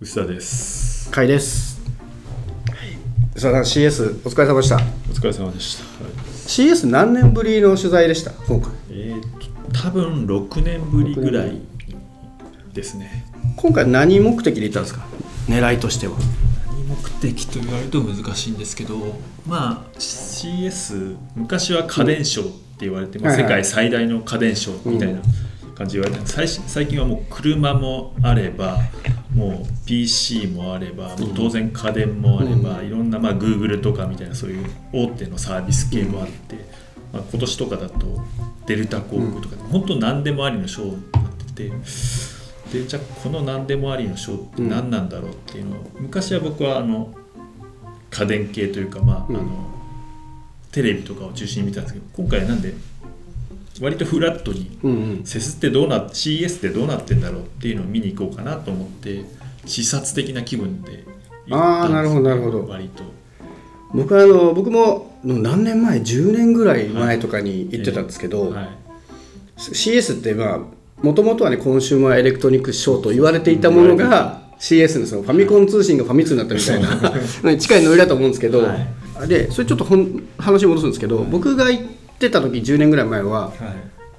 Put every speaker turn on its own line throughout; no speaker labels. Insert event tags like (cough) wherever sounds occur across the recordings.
薄田です。
甲斐です。さあ CS お疲れ様でした。
お疲れ様でした、はい。
CS 何年ぶりの取材でした？今回。
えーと多分6年ぶりぐらいですね。
今回何目的で行ったんですか？狙いとしては。
何目的と言われると難しいんですけどまあ CS 昔は家電商って言われて、まあ、
はいはい。
世界最大の家電商みたいな感じで言われて最新最近はもう車もあればもう PC もあれば当然家電もあれば、いろんな、まあ、Google とかみたいなそういう大手のサービス系もあって、まあ、今年とかだとデルタ航空とか、本当何でもありのショーになってて。でじゃあこの何でもありのショーって何なんだろうっていうのを、昔は僕はあの家電系というか、まあ
うん。
あのテレビとかを中心に見たんですけど今回はなんで割とフラットに
うんうん。
セスってどうな CS ってどうなってんだろうっていうのを見に行こうかなと思って視察的な気分で
あーなるほどなるほど。
割と。
僕はあの僕も何年前10年ぐらい前とかに行ってたんですけど、
はい。
CS ってまあもともとはねコンシューマーエレクトニックショーと言われていたものが CS のそのファミコン通信がファミ通になったみたいな (laughs) 近いノリだと思うんですけど、
はい。
でそれちょっとほん話戻すんですけど、僕が行ってた時10年ぐらい前は
はい。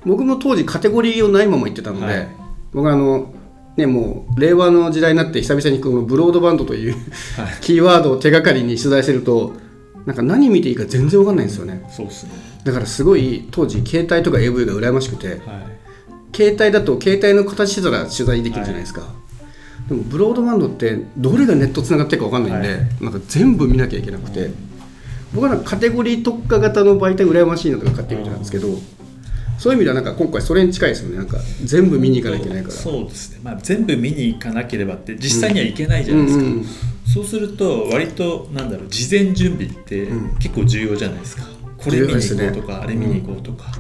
僕も当時カテゴリーをないまま行ってたので、
はい。
僕はあのねもう令和の時代になって久々にこのブロードバンドという
はい。
キーワードを手がかりに取材してるとなんか何見ていいか全然わかんないんですよね。
そうね。
だからすごい当時携帯とか AV が羨ましくて
はい。
携帯だと携帯の形してたら取材できるじゃないですか、でもブロードバンドってどれがネットつながってるかわかんないんで、
はい。
なんか全部見なきゃいけなくて、僕はなんかカテゴリー特化型の媒体羨ましいなとか買ってみたんですけど、そういう意味ではなんか今回それに近いですよね。なんか全部見に行かなきゃいけないから。
そうですね、まあ、全部見に行かなければって実際には行けないじゃないですか、
うんうんうん。
そうすると割となんだろう事前準備って
うん。
結構重要じゃないですか、これ見に行こうとか、
ね。
あれ見に行こうとか、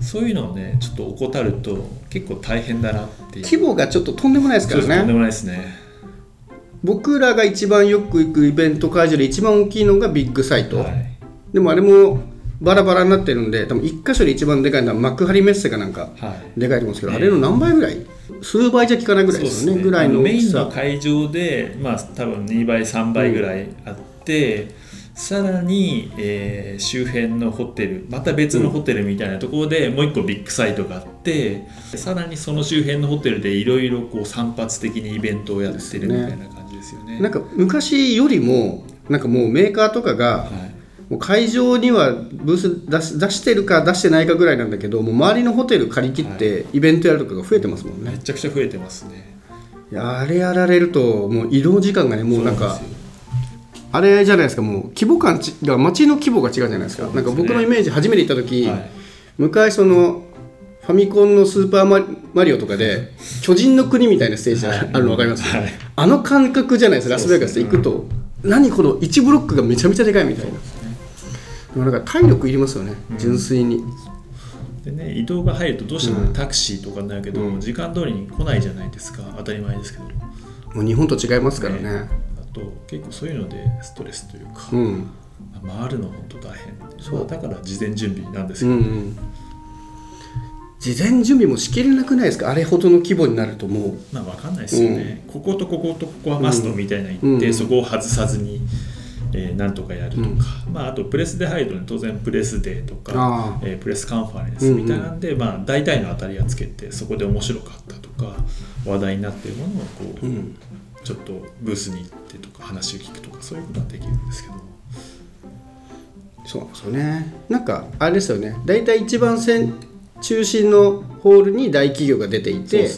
そういうのをねちょっと怠ると結構大変だなっていう。
規模がちょっととんでもないですからね。
とんでもないですね
僕らが一番よく行くイベント会場で一番大きいのがビッグサイト、
はい。
でもあれもバラバラになってるんで多分1箇所で一番でかいのは幕張メッセかなんか
はい。
でかいと思うんですけど、
ええ
あれの何倍ぐらい？数倍じゃ効かないぐらいですよね。ぐらいの
あメインの会場で、まあ、多分2倍3倍ぐらいあって、さらに、えー周辺のホテルまた別のホテルみたいなところで、もう一個ビッグサイトがあってさらにその周辺のホテルでいろいろこう散発的にイベントをやってるみたいな感じですよね。
なんか昔よりもなんかもうメーカーとかが
はい。
もう会場にはブース出し出してるか出してないかぐらいなんだけどもう周りのホテル借り切ってイベントやるとかが増えてますもんね。
めちゃくちゃ増えてますね。
いやあれやられるともう移動時間がねもうなんかあれじゃないですかもう規模感ちが街の規模が違うじゃないですか。
ね。
なんか僕のイメージ初めて行った時、
はい。
昔そのファミコンのスーパーマリオとかで巨人の国みたいなステージがあるの分かります、
はい。
あの感覚じゃないです。かラスベガスで行くと、何この1ブロックがめちゃめちゃでかいみたいな。でもなんか体力いりますよね、純粋に。
でね、移動が入るとどうしてもね、
うん。
タクシーとかになるけど、
うん。
時間通りに来ないじゃないですか。当たり前ですけど。
もう日本と違いますからね。
あと結構そういうのでストレスというか、
うん。
回るの本当大変。そう。だから事前準備なんですけど、
うんうん事前準備もしきれなくないですか？あれほどの規模になるともう。
まあ分かんないですよね、こことこことここはマストみたいなの言って、
うん。
そこを外さずに、えーなんとかやるとか、まあ、あとプレスで入ると、ね、当然プレスデーとか
あ、
えープレスカンファレンスみたいなんで、まあ、大体の当たりはつけてそこで面白かったとか話題になっているものをこう、
うん。
ちょっとブースに行ってとか話を聞くとかそういうことはできるんですけど。
そうなんですよね。なんかあれですよね。大体一番先中心のホールに大企業が出ていて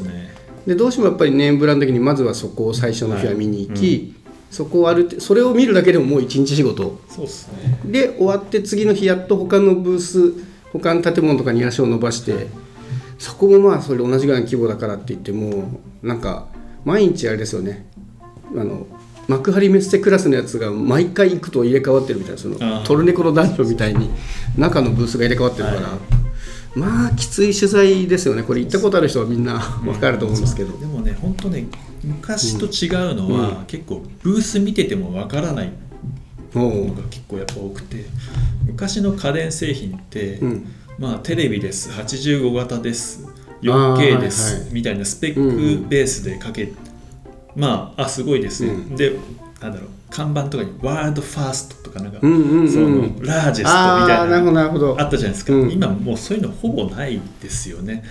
で
どうしてもやっぱりネームブランド的にまずはそこを最初の日は見に行き、そこをある程それを見るだけでももう一日仕事。
そうですね。
で終わって次の日やっと他のブース他の建物とかに足を伸ばしてそこもまあそれ同じぐらいの規模だからって言ってもなんか毎日あれですよね。あの幕張メッセクラスのやつが毎回行くと入れ替わってるみたいなそのトルネコの男女みたいに中のブースが入れ替わってるから、
は
まあきつい取材ですよね。これ行ったことある人はみんな分かると思うんですけど、
でもね本当ね昔と違うのは、結構ブース見ててもわからないのが結構やっぱ多くて。昔の家電製品って、
うん。
まあテレビです85型です
あー
4K です、
はいはい。
みたいなスペッ
うんう
クベースでかけまああすごいですね、
うん。
でなんだろう看板とかに「ワールドファースト」とかなんか、
うんうんうん。
そのラージェストみ
あ
たいな
あなるほどなるほど。
あったじゃないですか、
うん。
今もうそういうのほぼないですよね。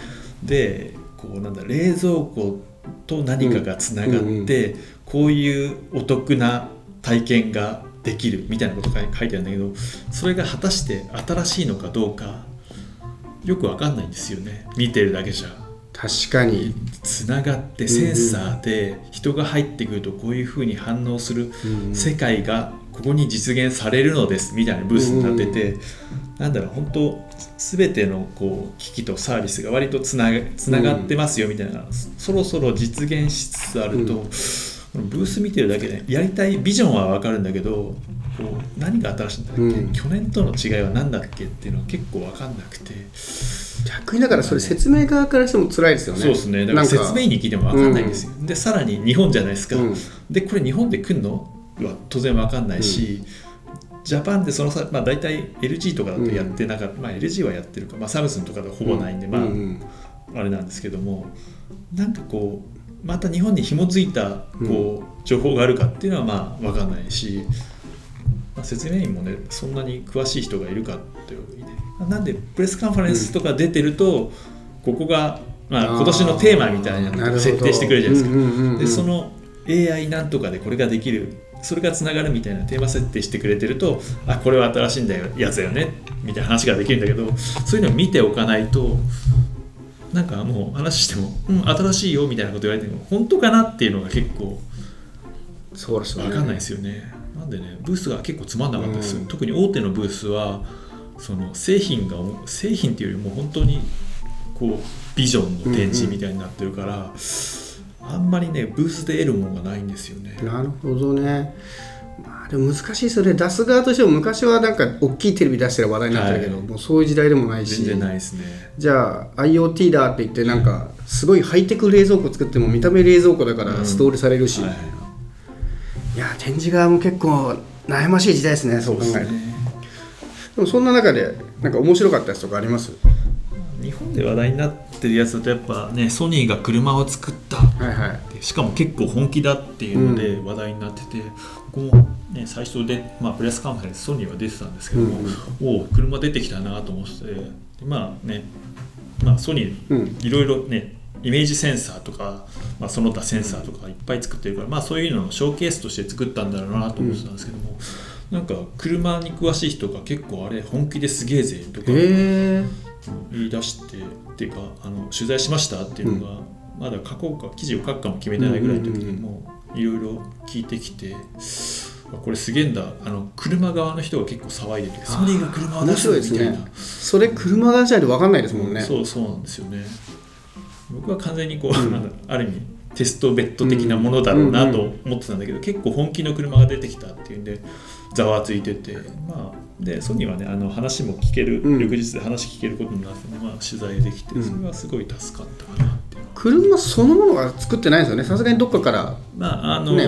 でこうなんだ冷蔵庫と何かがつながって、こういうお得な体験ができるみたいなことが書いてあるんだけどそれが果たして新しいのかどうかよくわかんないんですよね。見てるだけじゃ
確かに。
つながってセンサーで人が入ってくるとこういうふうに反応する
うん
世界がここに実現されるのですみたいなブースになってて、なんだろう本当全てのこう機器とサービスが割とつながつながってますよみたいな、そそろそろ実現しつつあると、ブース見てるだけでやりたいビジョンは分かるんだけどこう何が新しいんだっけ、
うん。
去年との違いは何だっけっていうのは結構分かんなくて、
逆にだからそれ説明側からしても辛いですよね。
そうですね。だから説明に聞いても分かんないんですよ、でさらに日本じゃないですか、
うん。
でこれ日本で来るの？は当然わかんないし、ジャパンでそのさ、まあ、大体 LG とかだとやってなかった、まあ、LG はやってるか、まあ、サムスンとかではほぼないんで、まあ、
うん
あれなんですけども。なんかこうまた日本に紐づいたこう情報があるかっていうのはまあわかんないし、まあ、説明員もねそんなに詳しい人がいるかっていうねなんでプレスカンファレンスとか出てると、ここが、まあ、今年のテーマみたいなのを設定してくれるじゃないですか。
うんうんうんうん。
でその AI なんとかでこれができるそれがつながるみたいなテーマ設定してくれてるとあこれは新しいんだよやつだよねみたいな話ができるんだけどそういうのを見ておかないとなんかもう話しても「うん新しいよ」みたいなこと言われても本当かなっていうのが結構
そうですよね。
分かんないですよね。なんでねブースが結構つまんなかったです、
うん。
特に大手のブースはその製品が製品っていうよりも本当にこうビジョンの展示みたいになってるから、あんまりねブースで得るものがないんですよね。
なるほどね。まあでも難しいですよね。出す側としても昔はなんか大きいテレビ出してる話題になってるけど、
はい。
もうそういう時代でもないし。
全然ないですね。
じゃあ IoT だって言ってなんかすごいハイテク冷蔵庫作っても見た目冷蔵庫だからストーリーされるし、
はい
い、や展示側も結構悩ましい時代ですねそう考えると。で,、
ね。
もそんな中でなんか面白かったやつとかあります？
日本で話題になってるやつだとやっぱねソニーが車を作った。
はいはい。
しかも結構本気だっていうので話題になってて、僕も、ね、最初で、まあ、プレスカンファレンスソニーは出てたんですけども、おお車出てきたなと思ってでまあね、まあ、ソニ
うん。
ーいろいろねイメージセンサーとか、まあ、その他センサーとかいっぱい作ってるから、まあ、そういうのをショーケースとして作ったんだろうなと思ってたんですけども、なんか車に詳しい人が結構あれ本気ですげえぜとか言い出してっていうかあの取材しましたっていうのが、まだ書こうか記事を書くかも決めてないぐらいの時にもういろいろ聞いてきて、あこれすげえんだ。あの車側の人が結構騒いでてソニーが車を出す
面白いです
みたいな、
ねそれ車出しないと分かんないですもんね。
そうそうなんですよね僕は完全にこう、なんだある意味テストベッド的なものだろうなと思ってたんだけど、結構本気の車が出てきたっていうんでざわついててまあでソニーはねあの話も聞ける、
うん。
翌日で話聞けることになって、まあ、取材できて
うん。
それはすごい助かったかなっていう、
車そのものが作ってないんですよね。さすがにどっかから
まああの、
ね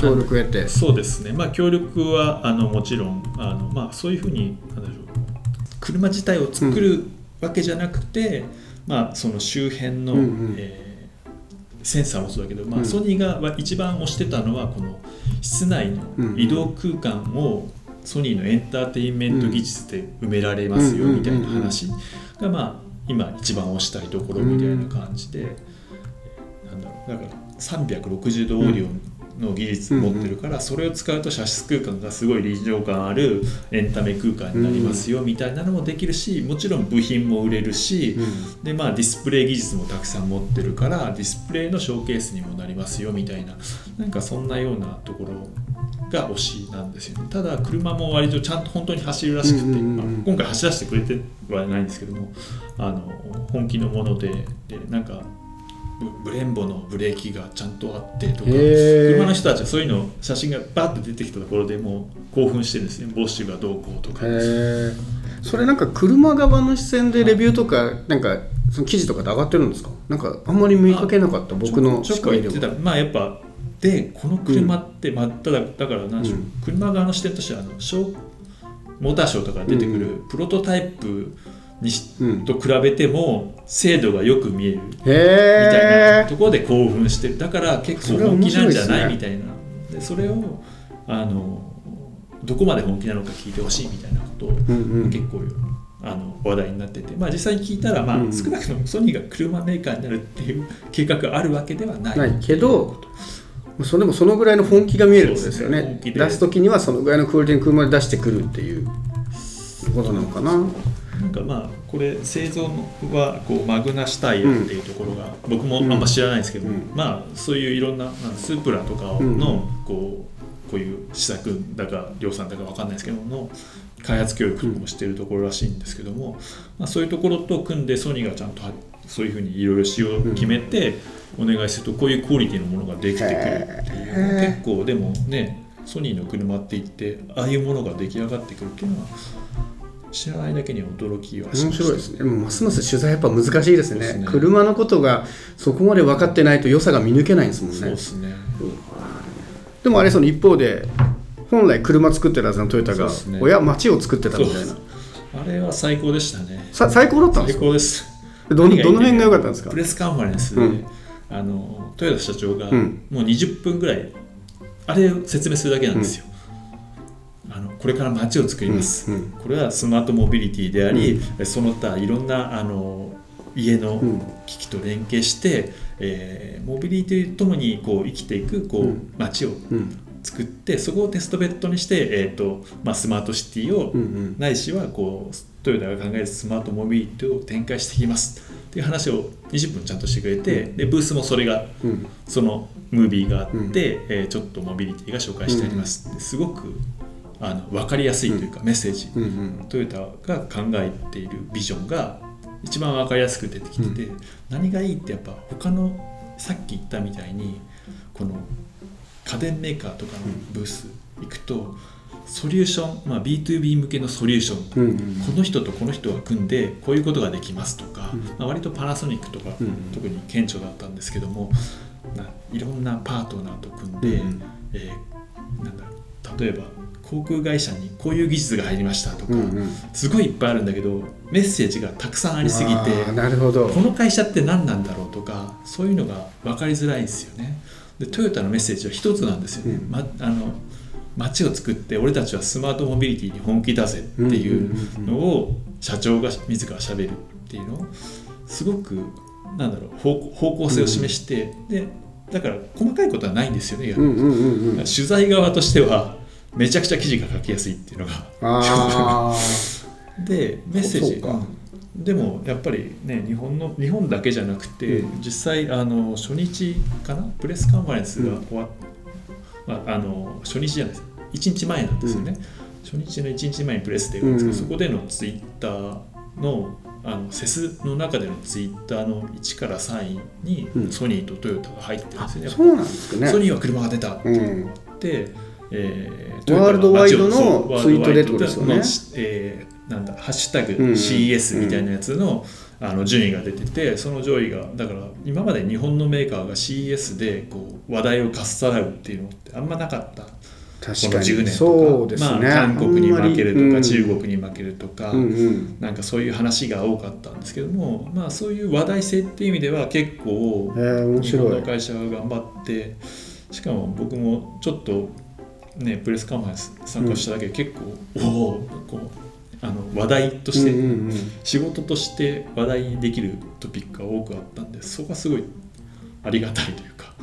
協力得て。
そうですね。まあ協力はあのもちろんあの、まあ、そういうふうになんだろう車自体を作るわけじゃなくて、まあその周辺の、
うんうん。
えーセンサーもそうだけど、まあ、
うん。
ソニーがは一番推してたのはこの室内の
うん。
移動空間をソニーのエンターテインメント技術で埋められますよ
うん
みたいな話がまあ今一番推したいところみたいな感じで、なんだろう。だから360度オーディオの技術持ってるから、それを使うと射出空間がすごい臨場感あるエンタメ空間になりますよみたいなのもできるしもちろん部品も売れるし、
うん。
でまあディスプレイ技術もたくさん持ってるからディスプレイのショーケースにもなりますよみたいななんかそんなようなところが推しなんですよね。ただ車も割とちゃんと本当に走るらしくて、
うんうんうんうん。
まあ、今回走らせてくれてはないんですけどもあの本気のものででなんかブブレンボのブレーキがちゃんとあってとか車の人たちはそういうの写真がバッて出てきたところでもう興奮してですね。ボッシュがどうこうとか。
それなんか車側の視線でレビューとかなんかその記事とかで上がってるんですか？なんかあんまり見かけなかった僕の
ちょ
視界では。
まあやっぱでこの車って、まあ、ただだから何でしょう、
うん。
車側の視点としてはあのショーモーターショーとかで出てくるプロトタイプにし
うん。
と比べても精度がよく見える。みたいなところで興奮してる。だから結構本気なんじゃない？みたいな。でそれをあのどこまで本気なのか聞いてほしいみたいなことを
うんうん。
結構あの話題になってて、まあ、実際に聞いたら、まあ
うん
少なくともソニーが車メーカーになるっていう計画があるわけではない。
ないけどそれでもそのぐらいの本気が見えることですよね。
ね
出す時にはそのぐらいのクオリティの車で出してくるっていうことなのかな
なんかまあこれ製造はこうマグナシュタイヤっていうところが、僕もあんま知らないんですけど、
うん。
まあそういういろんななんかスープラとか
うん。
のこうこういう試作だか量産だかわかんないですけどの開発協力とかもしているところらしいんですけども、まあ、そういうところと組んでソニーがちゃんとはそういうふうにいろいろ仕様を決めてお願いするとこういうクオリティのものができてくるっていう結構でもねソニーの車って言ってああいうものが出来上がってくるっていうのは知らないだけには驚きはしました
面白いですね。ますます取材やっぱ難しいですね。
ね。
車のことがそこまで分かってないと良さが見抜けないんですもんね。
そうですね。
でもあれその一方で本来車作ってたはずのトヨタが
ね。
親街を作ってたみたいな。
あれは最高でしたね。
さ最高だったんですか？
最高です。
どのどの辺が良かったんですか？
プレスカンファレンスで、
うん。
あの豊田社長が
うん。
もう20分ぐらいあれを説明するだけなんですよ、これから街を作ります、
うんうん。
これはスマートモビリティであり、その他いろんなあの家の
うん。
機器と連携して、えーモビリティともにこう生きていくこう、
うん。
街を
うん。
作ってそこをテストベッドにして、えーとまあ、スマートシティを、
うんうん。
ないしはこうトヨタが考えるスマートモビリティを展開していきます。っていう話を20分ちゃんとしてくれて、でブースもそれが
うん。
そのムービーがあって、
うん。
えーちょっとモビリティが紹介してあります、ですごくあの分かりやすいというか、メッセージ、
うんうん。
トヨタが考えているビジョンが一番分かりやすく出てきてて、何がいいってやっぱ他のさっき言ったみたいにこの家電メーカーとかのブース行くとソリューション、まあ、B2B 向けのソリューション、
うんうん
この人とこの人が組んでこういうことができますとか、
うん。
まあ、割とパナソニックとか、
うん
特に顕著だったんですけどもないろんなパートナーと組んで、
うん。
えーなんだろう例えば航空会社にこういう技術が入りましたとか、
うんうん。
すごいいっぱいあるんだけどメッセージがたくさんありすぎて
なるほど。
この会社って何なんだろうとかそういうのが分かりづらいんですよね。でトヨタのメッセージは一つなんですよね、
うん。
ま、あの街を作って俺たちはスマートモビリティに本気だぜっていうのを社長が自らしゃべるっていうの。をすごくなんだろう方向性を示して、でだから細かいことはないんですよね、
うんうんうんうん。
取材側としてはめちゃくちゃ記事が書きやすいっていうのが。
あ (laughs)
でメッセージ。でもやっぱりね日本の日本だけじゃなくて、
うん。
実際あの初日かな？プレスカンファレンスが終わっ、まあ、あの初日じゃないです。1日前なんですよね、初日の1日前にプレスデーがあるんですけど、
うん。
そこでのツイッターのあのセスの中でのツイッターの1から3位に
うん。
ソニーとトヨタが入ってるんですよね、
うなんですかね。
ソニーは車が出たっていうのがあって、えー
ワールドワイドのツイートでってことですよね。
えーなんだハッシュタグ
うん。
CS みたいなやつの,、あの順位が出ててその上位がだから今まで日本のメーカーが CS でこう話題をかっさらうっていうのってあんまなかった。
確
この
か
10年とか。
にそうですね、
まあ、韓国に負けるとか、
あん
中国に負けるとか、
うんうん。
なんかそういう話が多かったんですけども、まあ、そういう話題性っていう意味では結構日本の会社が頑張ってしかも僕もちょっとねプレスカンファレンス参加しただけで結構、おおこうあの話題として、
うんうんうん
仕事として話題にできるトピックが多くあったんでそこはすごいありがたいというか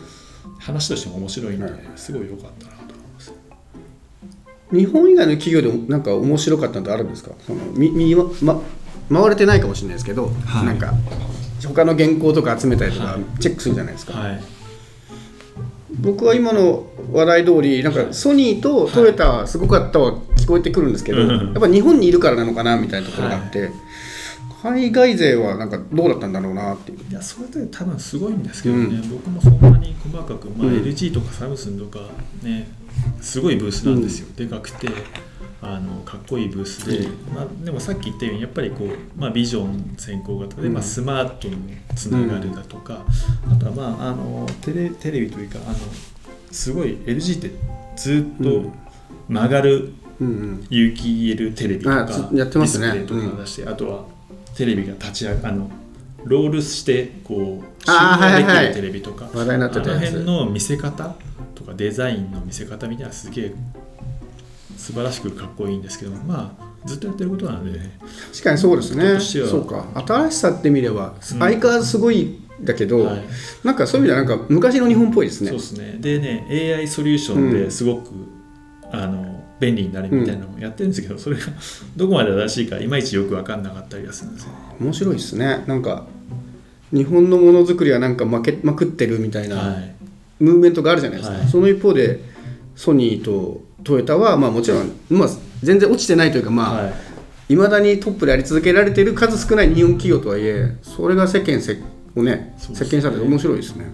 話としても面白いんで、
はい。
すごい良かったなと思います。
日本以外の企業でもなんか面白かったのってあるんですか？そのみみま回れてないかもしれないですけど、
はい。
なんか他の原稿とか集めたりとか
はい。
チェックするじゃないですか、
はい
僕は今の話題通りなんかソニーとトヨタはすごかったは聞こえてくるんですけど、
うん
やっぱ日本にいるからなのかなみたいなところがあって、海外勢はなんかどうだったんだろうなっていう。
いやそれで多分すごいんですけどね、僕もそんなに細かく、まあ、
うん。
LG とかサムスンとかねすごいブースなんですよ、でかくてあのかっこいいブースで、
う
まあ、でもさっき言ったようにやっぱりこう、まあ、ビジョン先行型で、
うん。
まあ、スマートにつながるだとか、あとは、まあ、あのテレテレビというかあのすごい LG ってずっと曲がる有機 EL テレビとか
あつやってますね。
ディスプレイとか出して、あとはテレビが立ち上があのロールしてこう収納できるテレビとか、あの辺の見せ方とかデザインの見せ方みたいなのすげえ素晴らしくかっこいいんですけどまあずっとやってることなんでね。
確かにそうですね。そうか。新しさって見れば相変わらずすごいんだけど、
はい。
なんかそういう意味ではなんか昔の日本っぽいですね。
そうですね。でね AI ソリューションですごく、あの便利になるみたいなのもやってるんですけど、それが (laughs) どこまで正しいかいまいちよく分かんなかったりはするんですよ。ね
面白いですね。なんか日本のものづくりはなんか負けまくってるみたいな、
はい。
ムーブメントがあるじゃないですか、
はい。
その一方でソニーとトヨタはまあもちろん、まあ、全然落ちてないというかまあ、
はい。
いまだにトップであり続けられている数少ない日本企業とはいえそれが世間せをね
そうですね。
席巻されて面白いですね。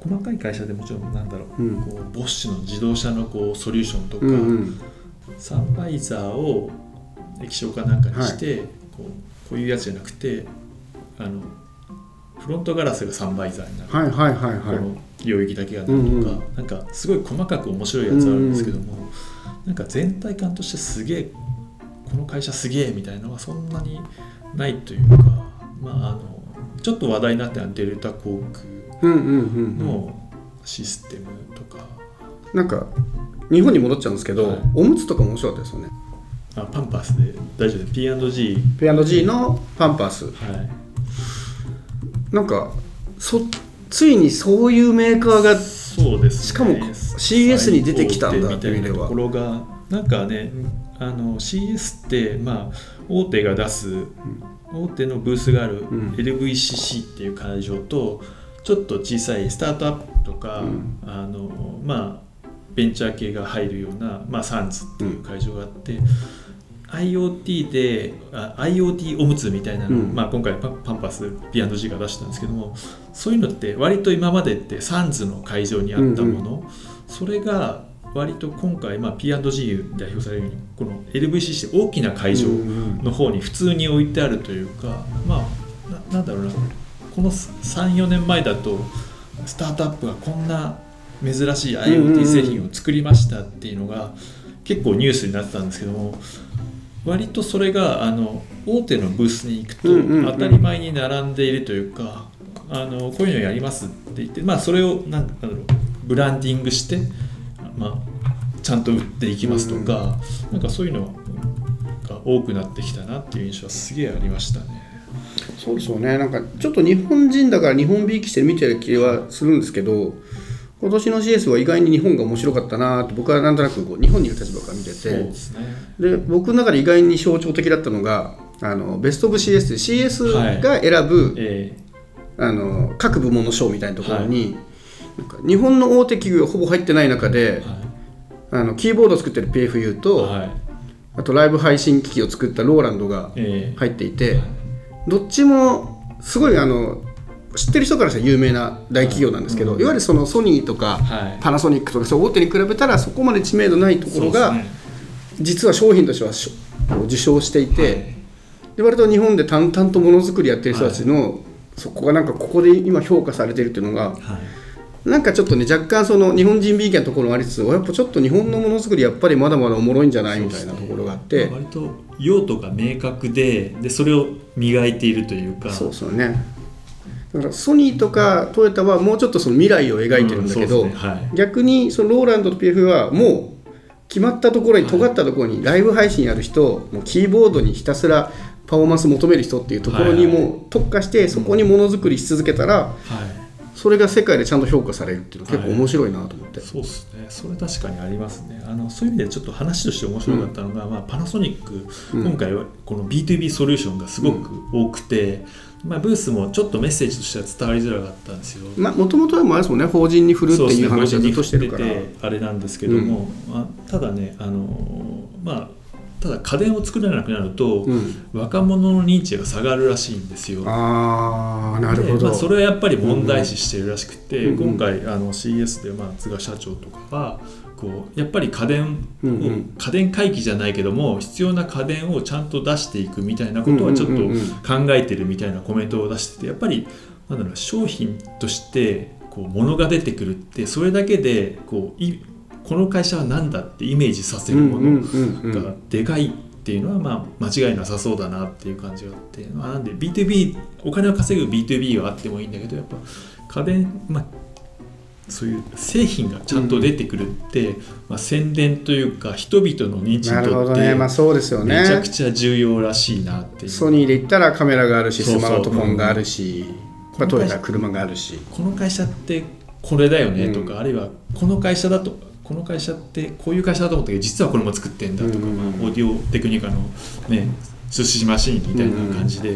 細かい会社でもちろんなんだろう、
うん。
こうボッシュの自動車のこうソリューションとか、
うんうん。
サンバイザーを液晶かなんかにして、こうこういうやつじゃなくてあのフロントガラスがサンバイザーになる、
はいはいはいはい。
この領域だけがなるとか、
うんうん。
なんかすごい細かく面白いやつあるんですけども、なんか全体感としてすげえこの会社すげえみたいなのはそんなにないというか、まあ、あのちょっと話題になってるデルタ航空
うんうんうんうん。
のシステムとか、
なんか日本に戻っちゃうんですけど、
はい。
おむつとかも面白かったですよね。
あパンパスで大丈夫です。P&G、
P&G のパンパス。
はい、
なんかそついにそういうメーカーが
そうです、ね、
しかも CS に出てきたんだっていう
ところがなんかねあの CS ってまあ大手が出す、大手のブースがある
うん。
LVCC っていう会場とちょっと小さいスタートアップとか、
うん。
あのまあベンチャー系が入るような、まあ、サンズっていう会場があって、IoT であ IoT おむつみたいなのを、
うん。
まあ、今回パパンパス P&G が出したんですけどもそういうのって割と今までってサンズの会場にあったもの、それが割と今回、まあ、P&G 代表されるようにこの LVCC 大きな会場の方に普通に置いてあるというか、まあななんだろうな。この34年前だとスタートアップがこんな珍しい IoT
ん
製品を作りましたっていうのが結構ニュースになってたんですけども割とそれがあの大手のブースに行くと当たり前に並んでいるというか、あのこういうのやりますって言って、まあ、それをなんだろうブランディングして、まあ、ちゃんと売っていきますとか、なんかそういうのが多くなってきたなっていう印象はすげえありましたね。
そうですよね。なんかちょっと日本人だから日本びいきして見てる気はするんですけど今年の CS は意外に日本が面白かったなって僕はなんとなくこう日本にいる立場から見てて。
ですね。
で僕の中で意外に象徴的だったのがあのベスト・オブ CS で CS が選ぶ、
え
あの各部門の賞みたいなところに、なんか日本の大手企業がほぼ入ってない中で
ー、はい。
あのキーボードを作ってる PFU と、
はい。
あとライブ配信機器を作ったローランドが
えー
入っていて、どっちもすごいあの知ってる人からしたら有名な大企業なんですけど、
うん。
いわゆるそのソニーとか、
はい。
パナソニックとかそう大手に比べたらそこまで知名度ないところが、
ね。
実は商品としては受賞していて、で割と日本で淡々とものづくりやってる人たちの、そこがなんかここで今評価されてるっていうのが
はい
なんかちょっとね若干その日本人ビーキャンのところもありつつやっぱちょっと日本のものづくりやっぱりまだまだおもろいんじゃないみたいなところがあって。
割と用途が明確ででそれを磨いているというか。
そうそうね。だからソニーとかトヨタはもうちょっとその未来を描いてるんだけど、
うんね。はい。
逆にそのローランドと PF はもう決まったところに尖ったところにライブ配信やる人、もうキーボードにひたすらパフォーマンス求める人っていうところに
はいはい
もう特化してそこにものづくりし続けたら
はい
それが世界でちゃんと評価されるっていうのは結構面白いなと思って、
そうですね。それ確かにありますね。あのそういう意味でちょっと話として面白かったのが、まあ、パナソニック、
うん。
今回はこの B2B ソリューションがすごく多くて、まあ、ブースもちょっとメッセージとしては伝わりづらかったんですよ。
まあもともとはもうあれですもんね法人に振るっていう話はずっとしてるから、
ね。あれなんですけども、まあ、ただねあのまあただ家電を作らなくなると、
うん。
若者の認知が下がるらしいんですよ。
ああなるほど、
でまあ、それはやっぱり問題視してるらしくて、
うんうん。
今回あの CS で、まあ、菅社長とかはこうやっぱり家電を、
うんうん。
家電回帰じゃないけども必要な家電をちゃんと出していくみたいなことはちょっと考えてるみたいなコメントを出しててやっぱりなんだろう商品としてこう物が出てくるってそれだけでこういこの会社は何だってイメージさせるもの
うんうんうんうん。
がでかいっていうのはまあ間違いなさそうだなっていう感じがあって、まあ、なんで B2B お金を稼ぐ B2B はあってもいいんだけどやっぱ家電、まあ、そういう製品がちゃんと出てくるって、まあ、宣伝というか人々の認知にとって
どね。まあそうですよね。
めちゃくちゃ重要らしいなっていう。
ソニーで言ったらカメラがあるしスマートフォンがあるし、まあ、トヨタ車があるし。
この会社ってこれだよねとか、
うん。
あるいはこの会社だとこの会社ってこういう会社だと思ったけど実はこれも作ってんだとか、まあ、オーディオテクニカのね寿司マシーンみたいな感じで、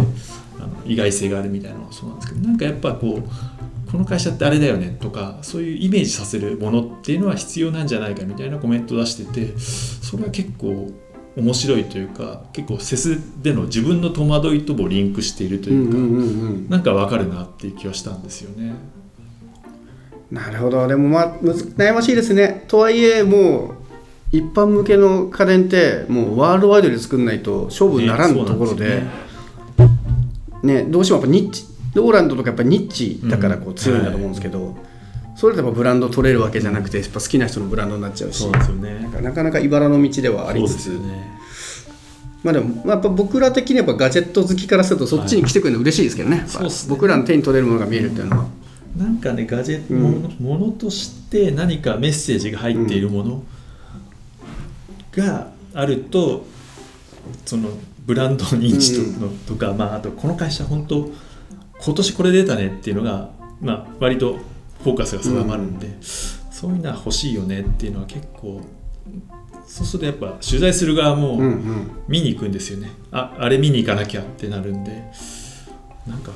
あの意外性があるみたいなのもそうなんですけどなんかやっぱこうこの会社ってあれだよねとかそういうイメージさせるものっていうのは必要なんじゃないかみたいなコメントを出しててそれは結構面白いというか結構セスでの自分の戸惑いともリンクしているというか、
ううん。
なんかわかるなっていう気はしたんですよね。
なるほど。でもまあ悩ましいですね。とはいえもう一般向けの家電ってもうワールドワイドで作んないと勝負にならん
ね
ところで
そうなん
ねどうしてもやっぱニッチローランドとかやっぱニッチだからこ
う
うん強いんだと思うんですけど、それでもブランド取れるわけじゃなくてやっぱ好きな人のブランドになっちゃうし。
そうですよね。
なかなか茨の道ではありつつ。まあでも、まあ、やっぱ僕ら的にやっぱガジェット好きからするとそっちに来てくれるの嬉しいですけどね,やっぱ、
そうっすね。
僕らの手に取れるものが見えるっていうのは、
なんかねガジェット
うん。
もの,、として何かメッセージが入っているものがあると、そのブランド認知と,の、とか、まあ、あとこの会社本当今年これ出たねっていうのが、まあ、割とフォーカスが定まるんで、そういうのは欲しいよねっていうのは結構そうするとやっぱ取材する側も、
うんうん、
見に行くんですよね。ああれ見に行かなきゃってなるんでなんか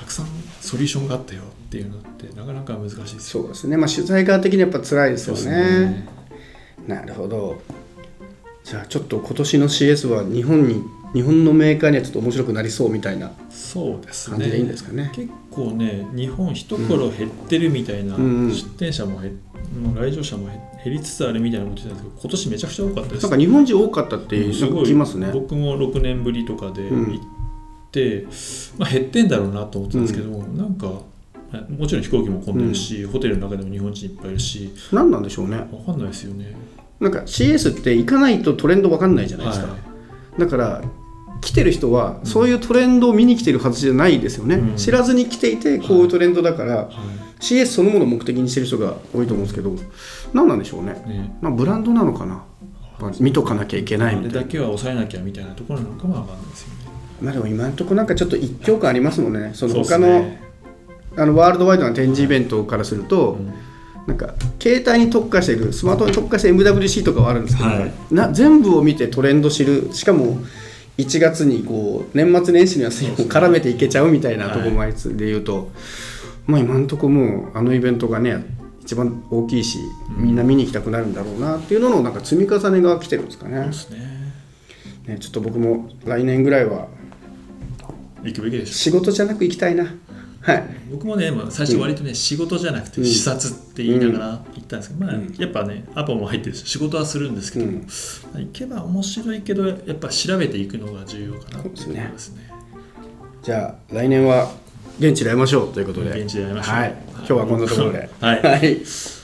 たくさんソリューションがあったよっていうのってなかなか難しいですよ
そうですね、まあ、取材側的にやっぱ辛いですよね。
ね。
なるほど。じゃあちょっと今年の CS は日本に日本のメーカーにはちょっと面白くなりそうみたいな
そうですね。
感じでいいんですかね。
結構ね日本一頃減ってるみたいな、
うん。うん。
出店者も減来場者も減減りつつあるみたいなこと言ってたんですけど今年めちゃくちゃ多かったです。
なんか日本人多かったっていうなんか聞きますね。
僕も6年ぶりとかで
うん。
行って、まあ、減ってんだろうなと思ってたんですけど、なんかもちろん飛行機も混んでるし、ホテルの中でも日本人いっぱいいるし。
何なんでしょうね。
分かんないですよね。
なんか CS って行かないとトレンド分かんないじゃないですか、
はい。
だから来てる人はそういうトレンドを見に来てるはずじゃないですよね、
うん。
知らずに来ていてこういうトレンドだから、
は
CS そのものを目的にしてる人が多いと思うんですけど何なんでしょうね。
いね、
なんかブランドなのかな、まあ見とかなきゃいけないみたいな。
だけは抑えなきゃみたいなところなのかも分かんないですよね。
まあでも今のところなんかちょっと一強感ありますもんね。その他の,、
ね
あのワールドワイドな展示イベントからすると、
うん。
なんか携帯に特化しているスマートフォンに特化した MWC とかはあるんですけど、
はい。
な全部を見てトレンド知るしかも1月にこう年末年始の休みを絡めていけちゃうみたいなところもあいつで言うと、まあ今のところもうあのイベントがね一番大きいしみんな見に行きたくなるんだろうなっていうののなんか積み重ねが来てるんですかね。
ね。
ねちょっと僕も来年ぐらいは
行くべきでしょ。
仕事じゃなく行きたいな。はい。
僕もね、まあ、最初割とね、仕事じゃなくて
うん。
視察って言いながら行ったんですけど、まあ
うん。
やっぱねアポも入ってるし仕事はするんですけども、
うん。
まあ行けば面白いけどやっぱ調べていくのが重要かなって
そうですね。
思いますね。
じゃあ来年は現地で会いましょうということで。
現地で会いましょう。
はい、今日はこんなところで。
はい。
はい